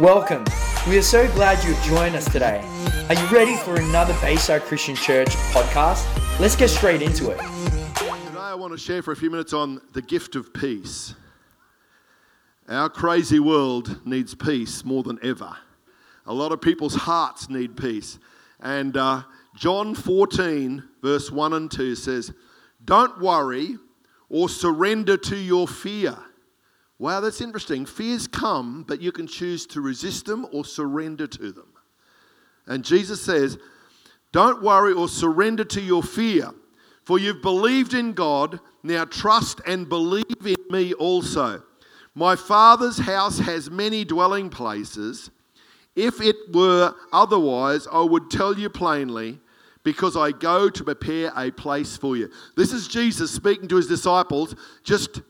Welcome. We are so glad you've joined us today. Are you ready for another Bayside Christian Church podcast? Let's get straight into it. Today, I want to share for a few minutes on the gift of peace. Our crazy world needs peace more than ever. A lot of people's hearts need peace. And uh, John 14, verse 1 and 2 says, Don't worry or surrender to your fear. Wow, that's interesting. Fears come, but you can choose to resist them or surrender to them. And Jesus says, Don't worry or surrender to your fear, for you've believed in God. Now trust and believe in me also. My Father's house has many dwelling places. If it were otherwise, I would tell you plainly, because I go to prepare a place for you. This is Jesus speaking to his disciples just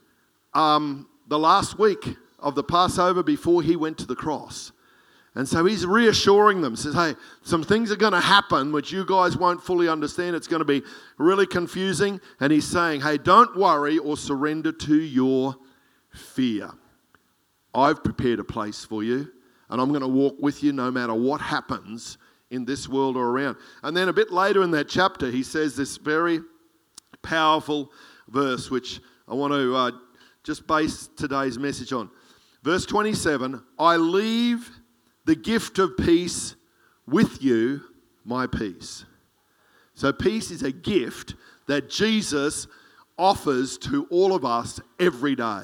um, the last week of the Passover before he went to the cross. And so he's reassuring them, says, Hey, some things are going to happen which you guys won't fully understand. It's going to be really confusing. And he's saying, Hey, don't worry or surrender to your fear. I've prepared a place for you, and I'm going to walk with you no matter what happens in this world or around. And then a bit later in that chapter, he says this very powerful verse, which I want to uh, just base today's message on. Verse 27 I leave the gift of peace with you, my peace. So, peace is a gift that Jesus offers to all of us every day.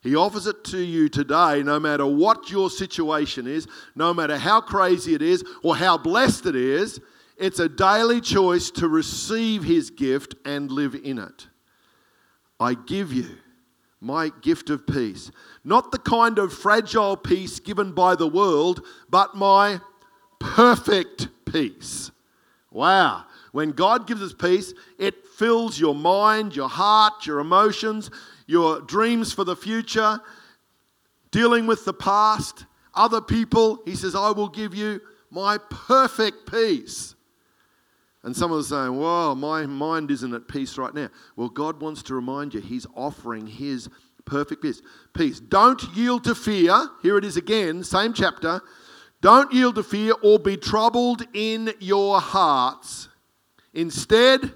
He offers it to you today, no matter what your situation is, no matter how crazy it is or how blessed it is. It's a daily choice to receive His gift and live in it. I give you my gift of peace. Not the kind of fragile peace given by the world, but my perfect peace. Wow. When God gives us peace, it fills your mind, your heart, your emotions, your dreams for the future, dealing with the past, other people. He says, I will give you my perfect peace. And some are saying, Well, my mind isn't at peace right now. Well, God wants to remind you, He's offering His perfect peace. Peace. Don't yield to fear. Here it is again, same chapter. Don't yield to fear or be troubled in your hearts. Instead,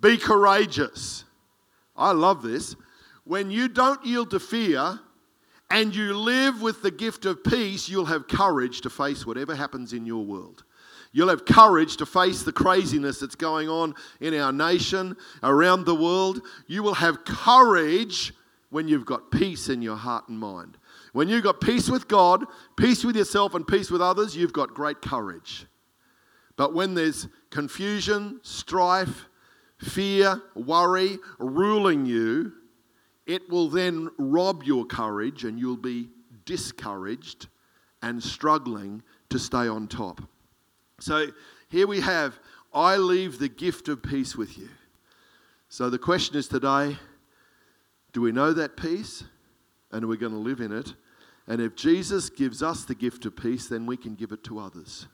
be courageous. I love this. When you don't yield to fear and you live with the gift of peace, you'll have courage to face whatever happens in your world. You'll have courage to face the craziness that's going on in our nation, around the world. You will have courage when you've got peace in your heart and mind. When you've got peace with God, peace with yourself, and peace with others, you've got great courage. But when there's confusion, strife, fear, worry ruling you, it will then rob your courage and you'll be discouraged and struggling to stay on top. So here we have I leave the gift of peace with you. So the question is today do we know that peace and are we going to live in it? And if Jesus gives us the gift of peace, then we can give it to others.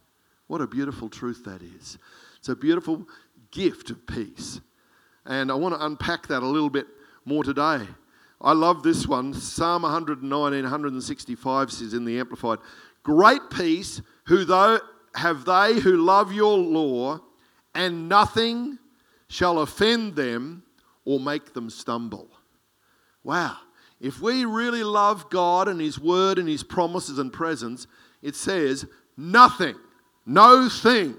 What a beautiful truth that is. It's a beautiful gift of peace. And I want to unpack that a little bit more today. I love this one. Psalm 119, 165 says in the Amplified Great peace, who though have they who love your law, and nothing shall offend them or make them stumble. Wow. If we really love God and His Word and His promises and presence, it says, nothing, no thing,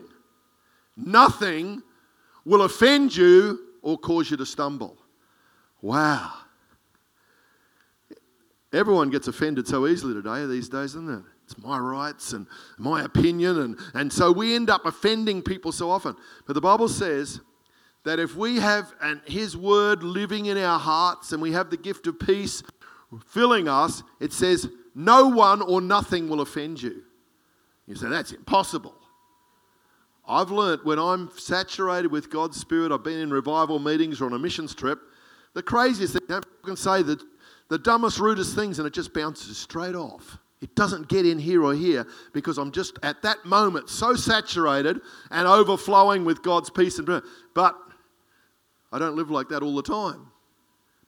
nothing will offend you or cause you to stumble. Wow. Everyone gets offended so easily today, these days, isn't it? It's my rights and my opinion. And, and so we end up offending people so often. But the Bible says that if we have and His Word living in our hearts and we have the gift of peace filling us, it says, no one or nothing will offend you. You say, that's impossible. I've learnt when I'm saturated with God's Spirit, I've been in revival meetings or on a missions trip, the craziest thing, people can say the, the dumbest, rudest things and it just bounces straight off. It doesn't get in here or here because I'm just at that moment so saturated and overflowing with God's peace and but I don't live like that all the time.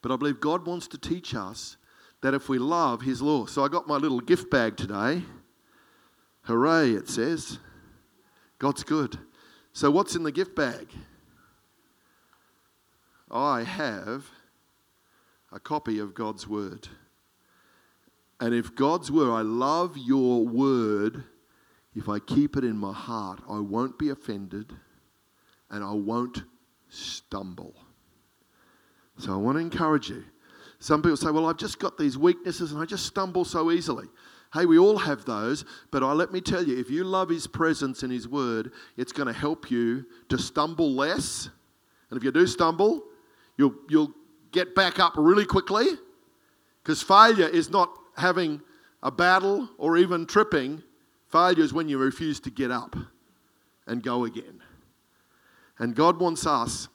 But I believe God wants to teach us that if we love his law. So I got my little gift bag today. Hooray, it says. God's good. So, what's in the gift bag? I have a copy of God's Word. And if God's Word, I love your Word, if I keep it in my heart, I won't be offended and I won't stumble. So, I want to encourage you. Some people say, Well, I've just got these weaknesses and I just stumble so easily. Hey, we all have those, but I, let me tell you, if you love His presence and His word, it's going to help you to stumble less. And if you do stumble, you'll, you'll get back up really quickly because failure is not having a battle or even tripping. Failure is when you refuse to get up and go again. And God wants us,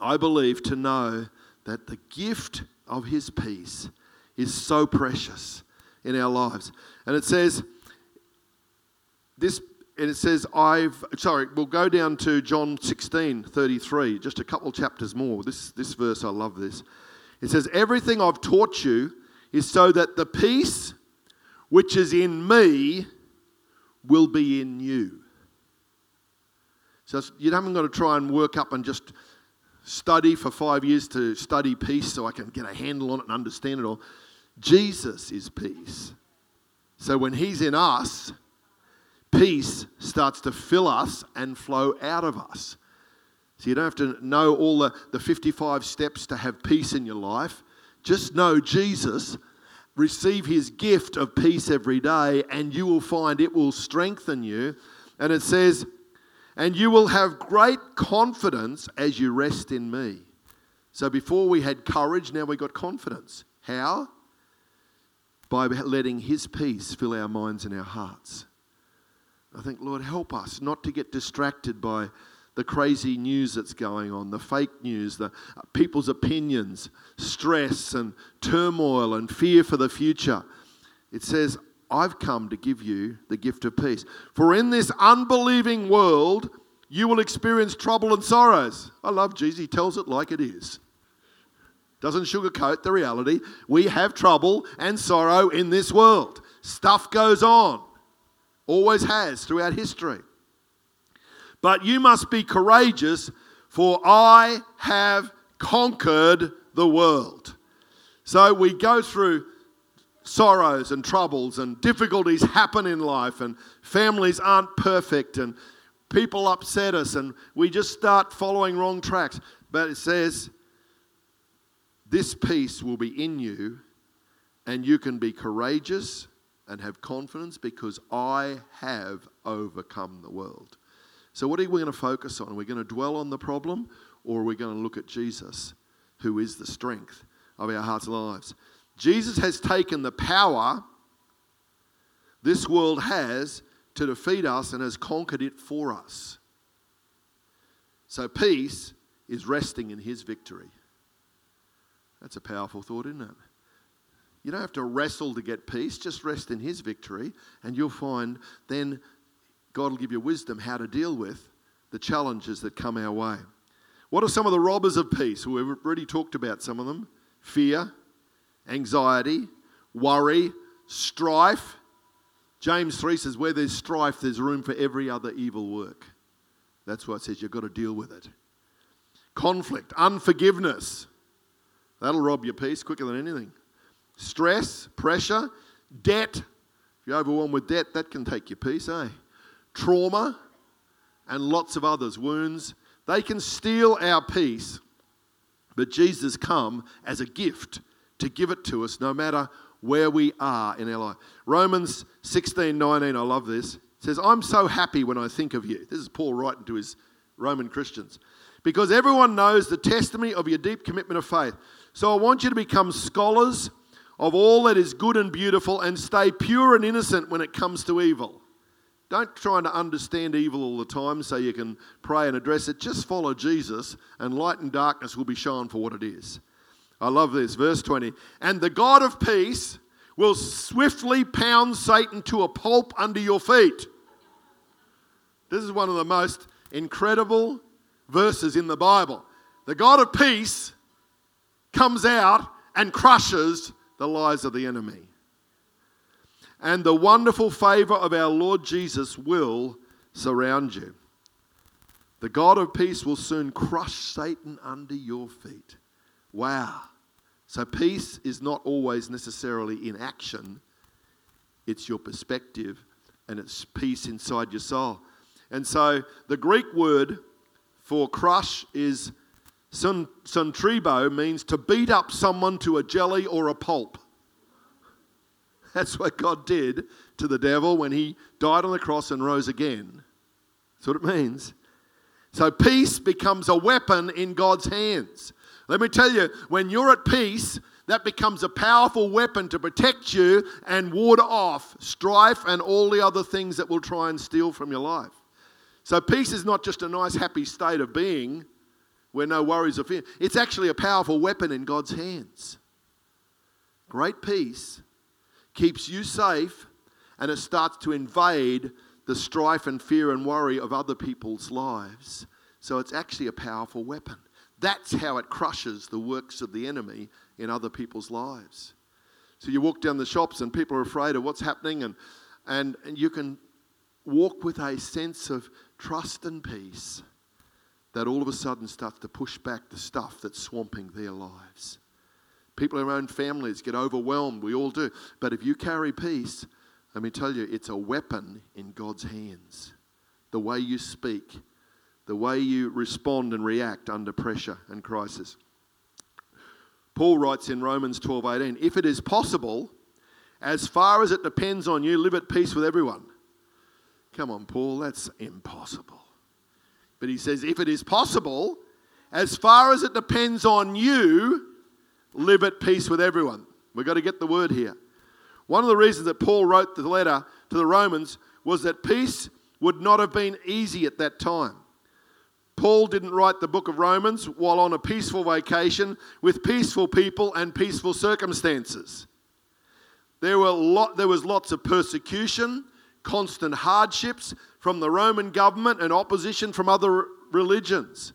I believe, to know that the gift of His peace is so precious in our lives. And it says, this, and it says, I've, sorry, we'll go down to John 16, 33, just a couple chapters more. This, this verse, I love this. It says, Everything I've taught you is so that the peace which is in me will be in you. So you haven't got to try and work up and just study for five years to study peace so I can get a handle on it and understand it all. Jesus is peace. So when He's in us, peace starts to fill us and flow out of us. So you don't have to know all the, the 55 steps to have peace in your life. Just know Jesus, receive His gift of peace every day, and you will find it will strengthen you. And it says, and you will have great confidence as you rest in me. So before we had courage, now we got confidence. How? by letting His peace fill our minds and our hearts. I think, Lord, help us not to get distracted by the crazy news that's going on, the fake news, the uh, people's opinions, stress and turmoil and fear for the future. It says, I've come to give you the gift of peace. For in this unbelieving world, you will experience trouble and sorrows. I love Jesus. He tells it like it is doesn't sugarcoat the reality. We have trouble and sorrow in this world. Stuff goes on, always has throughout history. But you must be courageous, for I have conquered the world. So we go through sorrows and troubles, and difficulties happen in life, and families aren't perfect, and people upset us, and we just start following wrong tracks. But it says, this peace will be in you, and you can be courageous and have confidence because I have overcome the world. So, what are we going to focus on? Are we going to dwell on the problem, or are we going to look at Jesus, who is the strength of our hearts and lives? Jesus has taken the power this world has to defeat us and has conquered it for us. So, peace is resting in his victory. That's a powerful thought, isn't it? You don't have to wrestle to get peace, just rest in His victory, and you'll find then God will give you wisdom how to deal with the challenges that come our way. What are some of the robbers of peace? We've already talked about some of them fear, anxiety, worry, strife. James 3 says, Where there's strife, there's room for every other evil work. That's why it says you've got to deal with it. Conflict, unforgiveness, That'll rob your peace quicker than anything. Stress, pressure, debt. If you're overwhelmed with debt, that can take your peace, eh? Trauma, and lots of others, wounds. They can steal our peace, but Jesus come as a gift to give it to us no matter where we are in our life. Romans 16, 19, I love this. Says, I'm so happy when I think of you. This is Paul writing to his Roman Christians. Because everyone knows the testimony of your deep commitment of faith. So I want you to become scholars of all that is good and beautiful and stay pure and innocent when it comes to evil. Don't try to understand evil all the time so you can pray and address it. Just follow Jesus, and light and darkness will be shown for what it is. I love this. Verse 20. And the God of peace will swiftly pound Satan to a pulp under your feet. This is one of the most incredible verses in the Bible. The God of peace comes out and crushes the lies of the enemy. And the wonderful favor of our Lord Jesus will surround you. The God of peace will soon crush Satan under your feet. Wow. So, peace is not always necessarily in action, it's your perspective and it's peace inside your soul. And so, the Greek word for crush is sun, suntribo, means to beat up someone to a jelly or a pulp. That's what God did to the devil when he died on the cross and rose again. That's what it means. So peace becomes a weapon in God's hands. Let me tell you, when you're at peace, that becomes a powerful weapon to protect you and ward off strife and all the other things that will try and steal from your life. So peace is not just a nice, happy state of being where no worries or fear. It's actually a powerful weapon in God's hands. Great peace keeps you safe and it starts to invade the strife and fear and worry of other people's lives. So it's actually a powerful weapon. That's how it crushes the works of the enemy in other people's lives. So you walk down the shops and people are afraid of what's happening, and, and, and you can walk with a sense of trust and peace that all of a sudden starts to push back the stuff that's swamping their lives. People in their own families get overwhelmed. We all do. But if you carry peace, let me tell you, it's a weapon in God's hands. The way you speak, the way you respond and react under pressure and crisis. Paul writes in Romans 12 18, if it is possible, as far as it depends on you, live at peace with everyone. Come on, Paul, that's impossible. But he says, if it is possible, as far as it depends on you, live at peace with everyone. We've got to get the word here. One of the reasons that Paul wrote the letter to the Romans was that peace would not have been easy at that time. Paul didn't write the book of Romans while on a peaceful vacation with peaceful people and peaceful circumstances. There, were lot, there was lots of persecution, constant hardships from the Roman government and opposition from other religions.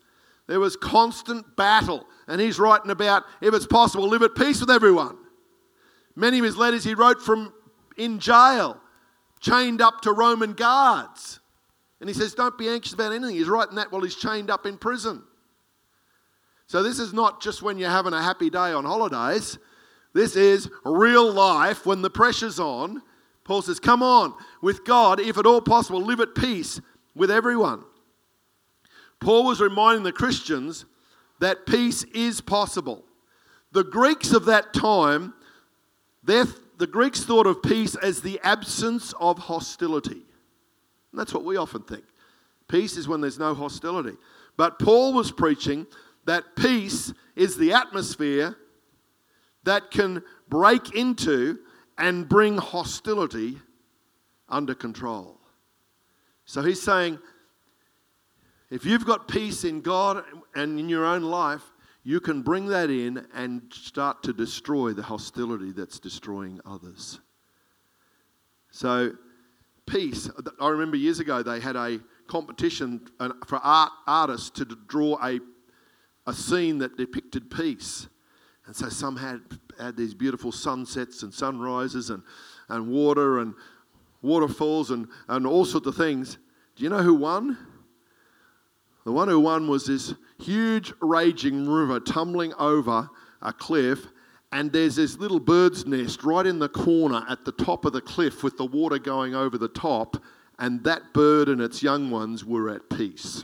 There was constant battle. And he's writing about, if it's possible, live at peace with everyone. Many of his letters he wrote from in jail, chained up to Roman guards. And he says, Don't be anxious about anything. He's writing that while he's chained up in prison. So this is not just when you're having a happy day on holidays. This is real life when the pressure's on. Paul says, Come on, with God, if at all possible, live at peace with everyone. Paul was reminding the Christians that peace is possible. The Greeks of that time, the Greeks thought of peace as the absence of hostility. And that's what we often think. Peace is when there's no hostility. But Paul was preaching that peace is the atmosphere that can break into and bring hostility under control. So he's saying if you've got peace in God and in your own life, you can bring that in and start to destroy the hostility that's destroying others. So, peace. I remember years ago they had a competition uh, for art artists to draw a, a scene that depicted peace. And so some had, had these beautiful sunsets and sunrises and, and water and waterfalls and, and all sorts of things. Do you know who won? The one who won was this huge raging river tumbling over a cliff, and there's this little bird's nest right in the corner at the top of the cliff with the water going over the top, and that bird and its young ones were at peace.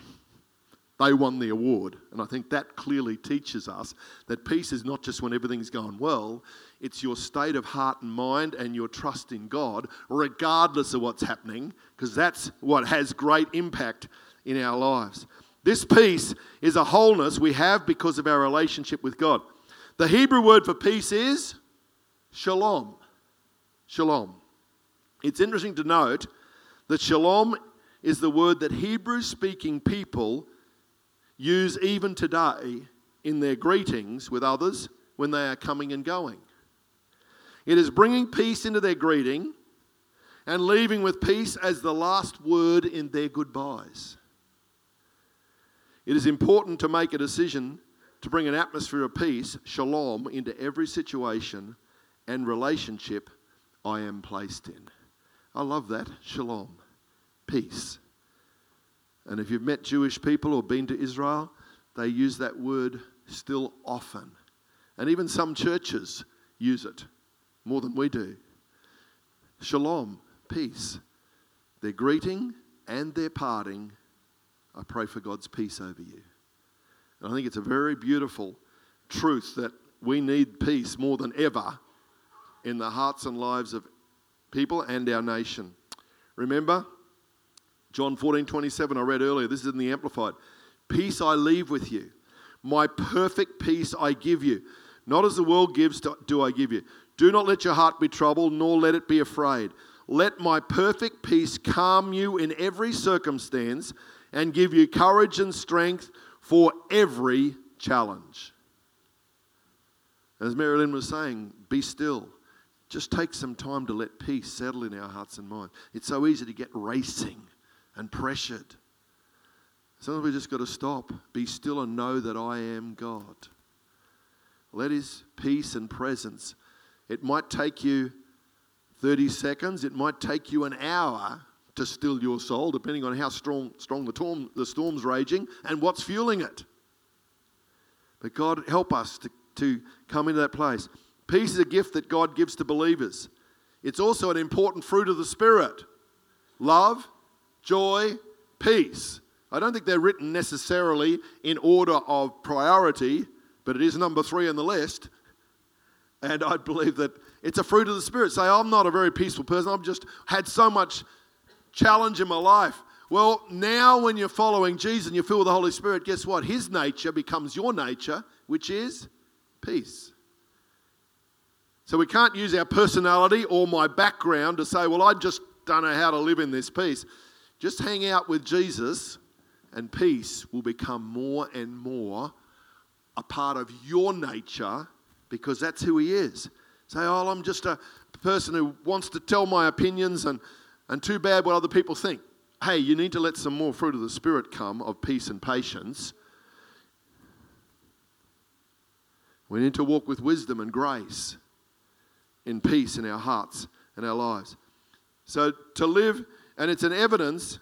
They won the award. And I think that clearly teaches us that peace is not just when everything's going well, it's your state of heart and mind and your trust in God, regardless of what's happening, because that's what has great impact in our lives. This peace is a wholeness we have because of our relationship with God. The Hebrew word for peace is shalom. Shalom. It's interesting to note that shalom is the word that Hebrew speaking people use even today in their greetings with others when they are coming and going. It is bringing peace into their greeting and leaving with peace as the last word in their goodbyes. It is important to make a decision to bring an atmosphere of peace, shalom, into every situation and relationship I am placed in. I love that. Shalom. Peace. And if you've met Jewish people or been to Israel, they use that word still often. And even some churches use it more than we do. Shalom, peace. Their greeting and their parting, I pray for God's peace over you. And I think it's a very beautiful truth that we need peace more than ever in the hearts and lives of people and our nation. Remember, John 14 27, I read earlier, this is in the Amplified. Peace I leave with you, my perfect peace I give you. Not as the world gives, do I give you. Do not let your heart be troubled, nor let it be afraid. Let my perfect peace calm you in every circumstance and give you courage and strength for every challenge. As Marilyn was saying, be still. Just take some time to let peace settle in our hearts and minds. It's so easy to get racing and pressured. Sometimes we just got to stop, be still, and know that I am God. Let His peace and presence. It might take you 30 seconds, it might take you an hour to still your soul, depending on how strong, strong the, storm, the storm's raging and what's fueling it. But God, help us to, to come into that place. Peace is a gift that God gives to believers. It's also an important fruit of the Spirit love, joy, peace. I don't think they're written necessarily in order of priority, but it is number three on the list. And I believe that it's a fruit of the Spirit. Say, I'm not a very peaceful person. I've just had so much challenge in my life. Well, now when you're following Jesus and you're filled with the Holy Spirit, guess what? His nature becomes your nature, which is peace. So we can't use our personality or my background to say, well, I just don't know how to live in this peace. Just hang out with Jesus, and peace will become more and more a part of your nature because that's who He is. Say, oh, I'm just a person who wants to tell my opinions and, and too bad what other people think. Hey, you need to let some more fruit of the Spirit come of peace and patience. We need to walk with wisdom and grace in peace in our hearts and our lives. So to live, and it's an evidence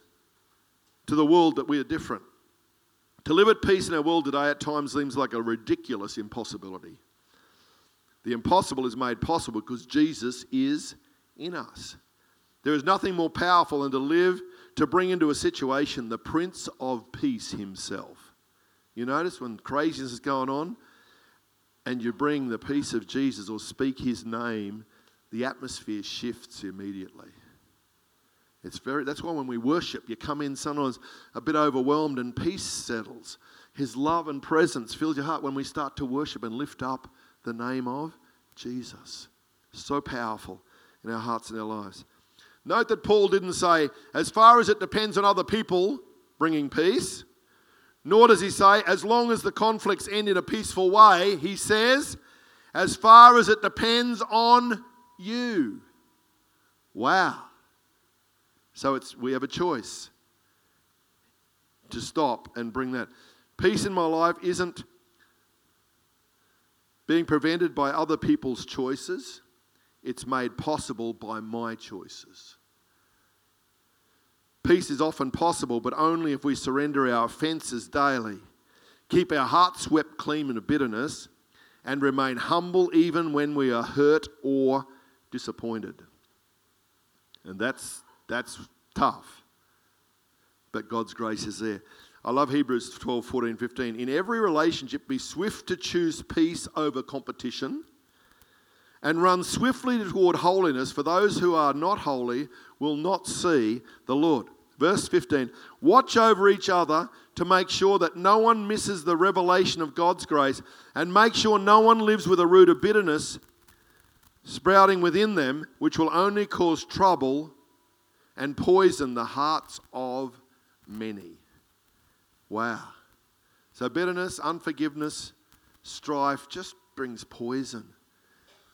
to the world that we are different. To live at peace in our world today at times seems like a ridiculous impossibility. The impossible is made possible because Jesus is in us. There is nothing more powerful than to live to bring into a situation the Prince of Peace himself. You notice when craziness is going on and you bring the peace of Jesus or speak his name, the atmosphere shifts immediately. It's very, that's why when we worship, you come in sometimes a bit overwhelmed and peace settles. His love and presence fills your heart when we start to worship and lift up the name of Jesus. So powerful in our hearts and our lives. Note that Paul didn't say, as far as it depends on other people bringing peace, nor does he say, as long as the conflicts end in a peaceful way. He says, as far as it depends on you. Wow. So it's, we have a choice to stop and bring that. Peace in my life isn't being prevented by other people's choices, it's made possible by my choices. Peace is often possible, but only if we surrender our offences daily, keep our hearts swept clean of bitterness, and remain humble even when we are hurt or disappointed. And that's, that's tough. But God's grace is there. I love Hebrews 12, 14, 15. In every relationship, be swift to choose peace over competition and run swiftly toward holiness, for those who are not holy will not see the Lord. Verse 15 Watch over each other to make sure that no one misses the revelation of God's grace, and make sure no one lives with a root of bitterness sprouting within them, which will only cause trouble and poison the hearts of many. Wow. So, bitterness, unforgiveness, strife just brings poison.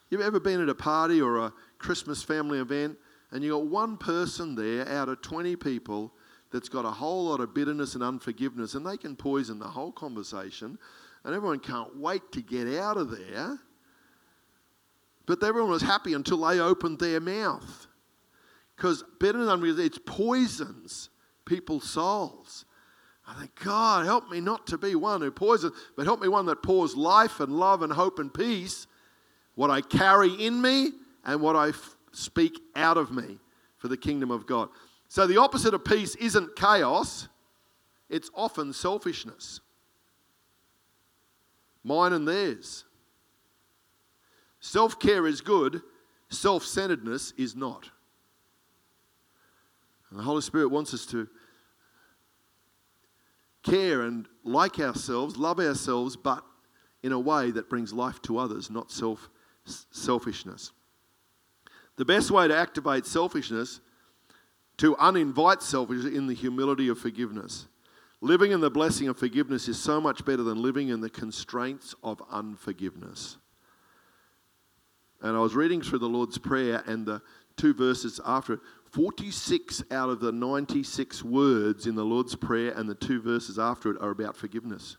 You've ever been at a party or a Christmas family event and you got one person there out of 20 people that's got a whole lot of bitterness and unforgiveness, and they can poison the whole conversation, and everyone can't wait to get out of there But everyone was happy until they opened their mouth. Because bitterness and unreal, it poisons people's souls. I think, God, help me not to be one who poisons, but help me one that pours life and love and hope and peace, what I carry in me and what I f- speak out of me for the kingdom of God. So the opposite of peace isn't chaos, it's often selfishness. Mine and theirs. Self care is good, self centeredness is not. And the Holy Spirit wants us to care and like ourselves, love ourselves, but in a way that brings life to others, not self selfishness. The best way to activate selfishness, to uninvite selfishness in the humility of forgiveness. Living in the blessing of forgiveness is so much better than living in the constraints of unforgiveness. And I was reading through the Lord's Prayer and the two verses after it. 46 out of the 96 words in the Lord's Prayer and the two verses after it are about forgiveness.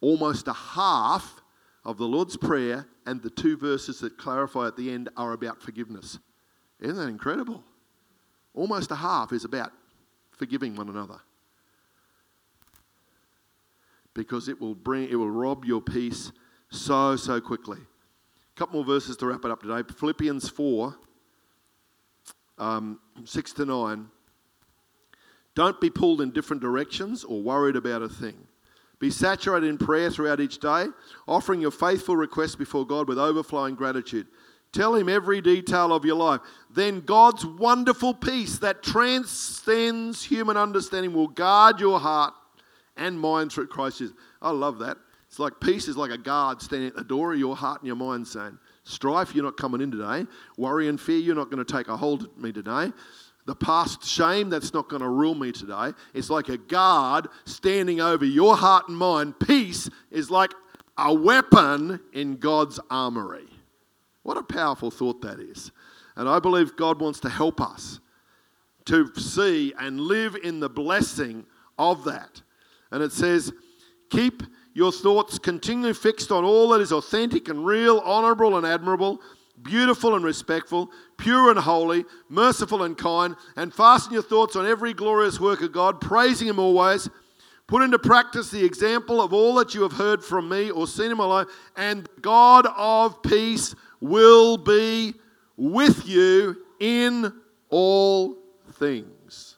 Almost a half of the Lord's Prayer and the two verses that clarify at the end are about forgiveness. Isn't that incredible? Almost a half is about forgiving one another. Because it will bring it will rob your peace so so quickly. A couple more verses to wrap it up today. Philippians 4 um, 6 to 9. Don't be pulled in different directions or worried about a thing. Be saturated in prayer throughout each day, offering your faithful requests before God with overflowing gratitude. Tell Him every detail of your life. Then God's wonderful peace that transcends human understanding will guard your heart and mind through Christ Jesus. I love that. It's like peace is like a guard standing at the door of your heart and your mind saying, Strife, you're not coming in today. Worry and fear, you're not going to take a hold of me today. The past shame, that's not going to rule me today. It's like a guard standing over your heart and mind. Peace is like a weapon in God's armory. What a powerful thought that is. And I believe God wants to help us to see and live in the blessing of that. And it says, Keep your thoughts continually fixed on all that is authentic and real, honorable and admirable, beautiful and respectful, pure and holy, merciful and kind, and fasten your thoughts on every glorious work of God, praising Him always. Put into practice the example of all that you have heard from me or seen in my life, and God of peace will be with you in all things.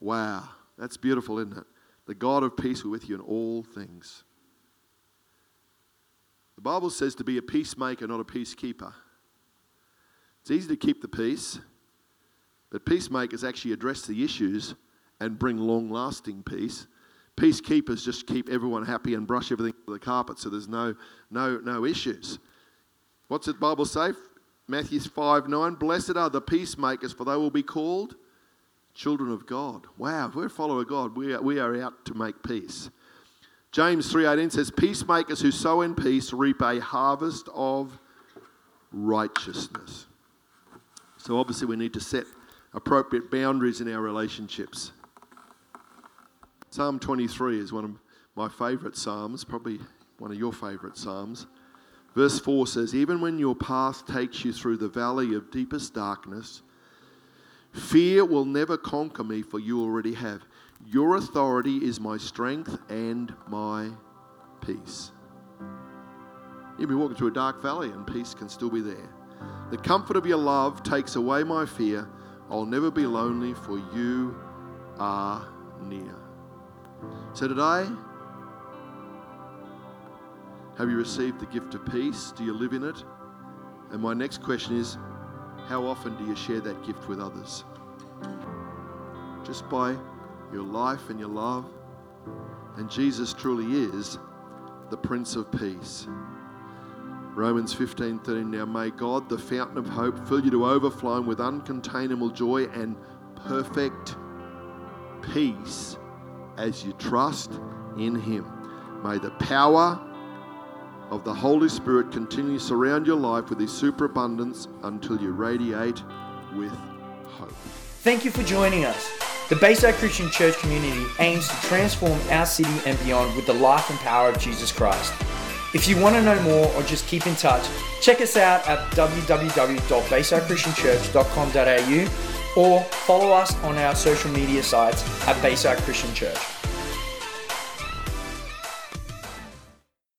Wow, that's beautiful, isn't it? The God of peace will be with you in all things. The Bible says to be a peacemaker, not a peacekeeper. It's easy to keep the peace, but peacemakers actually address the issues and bring long lasting peace. Peacekeepers just keep everyone happy and brush everything under the carpet so there's no, no, no issues. What's the Bible say? Matthew 5 9. Blessed are the peacemakers, for they will be called children of God. Wow, if we're a follower of God, we are, we are out to make peace. James 3:18 says peacemakers who sow in peace reap a harvest of righteousness. So obviously we need to set appropriate boundaries in our relationships. Psalm 23 is one of my favorite psalms, probably one of your favorite psalms. Verse 4 says, Even when your path takes you through the valley of deepest darkness, fear will never conquer me, for you already have. Your authority is my strength and my peace. You'll be walking through a dark valley and peace can still be there. The comfort of your love takes away my fear. I'll never be lonely, for you are near. So today, have you received the gift of peace? Do you live in it? And my next question is how often do you share that gift with others? Just by your life and your love. And Jesus truly is the Prince of Peace. Romans 15 13. Now may God, the fountain of hope, fill you to overflowing with uncontainable joy and perfect peace as you trust in Him. May the power of the Holy Spirit continue to surround your life with His superabundance until you radiate with hope. Thank you for joining us. The Bayside Christian Church community aims to transform our city and beyond with the life and power of Jesus Christ. If you want to know more or just keep in touch, check us out at www.baysidechristianchurch.com.au or follow us on our social media sites at Bayside Christian Church.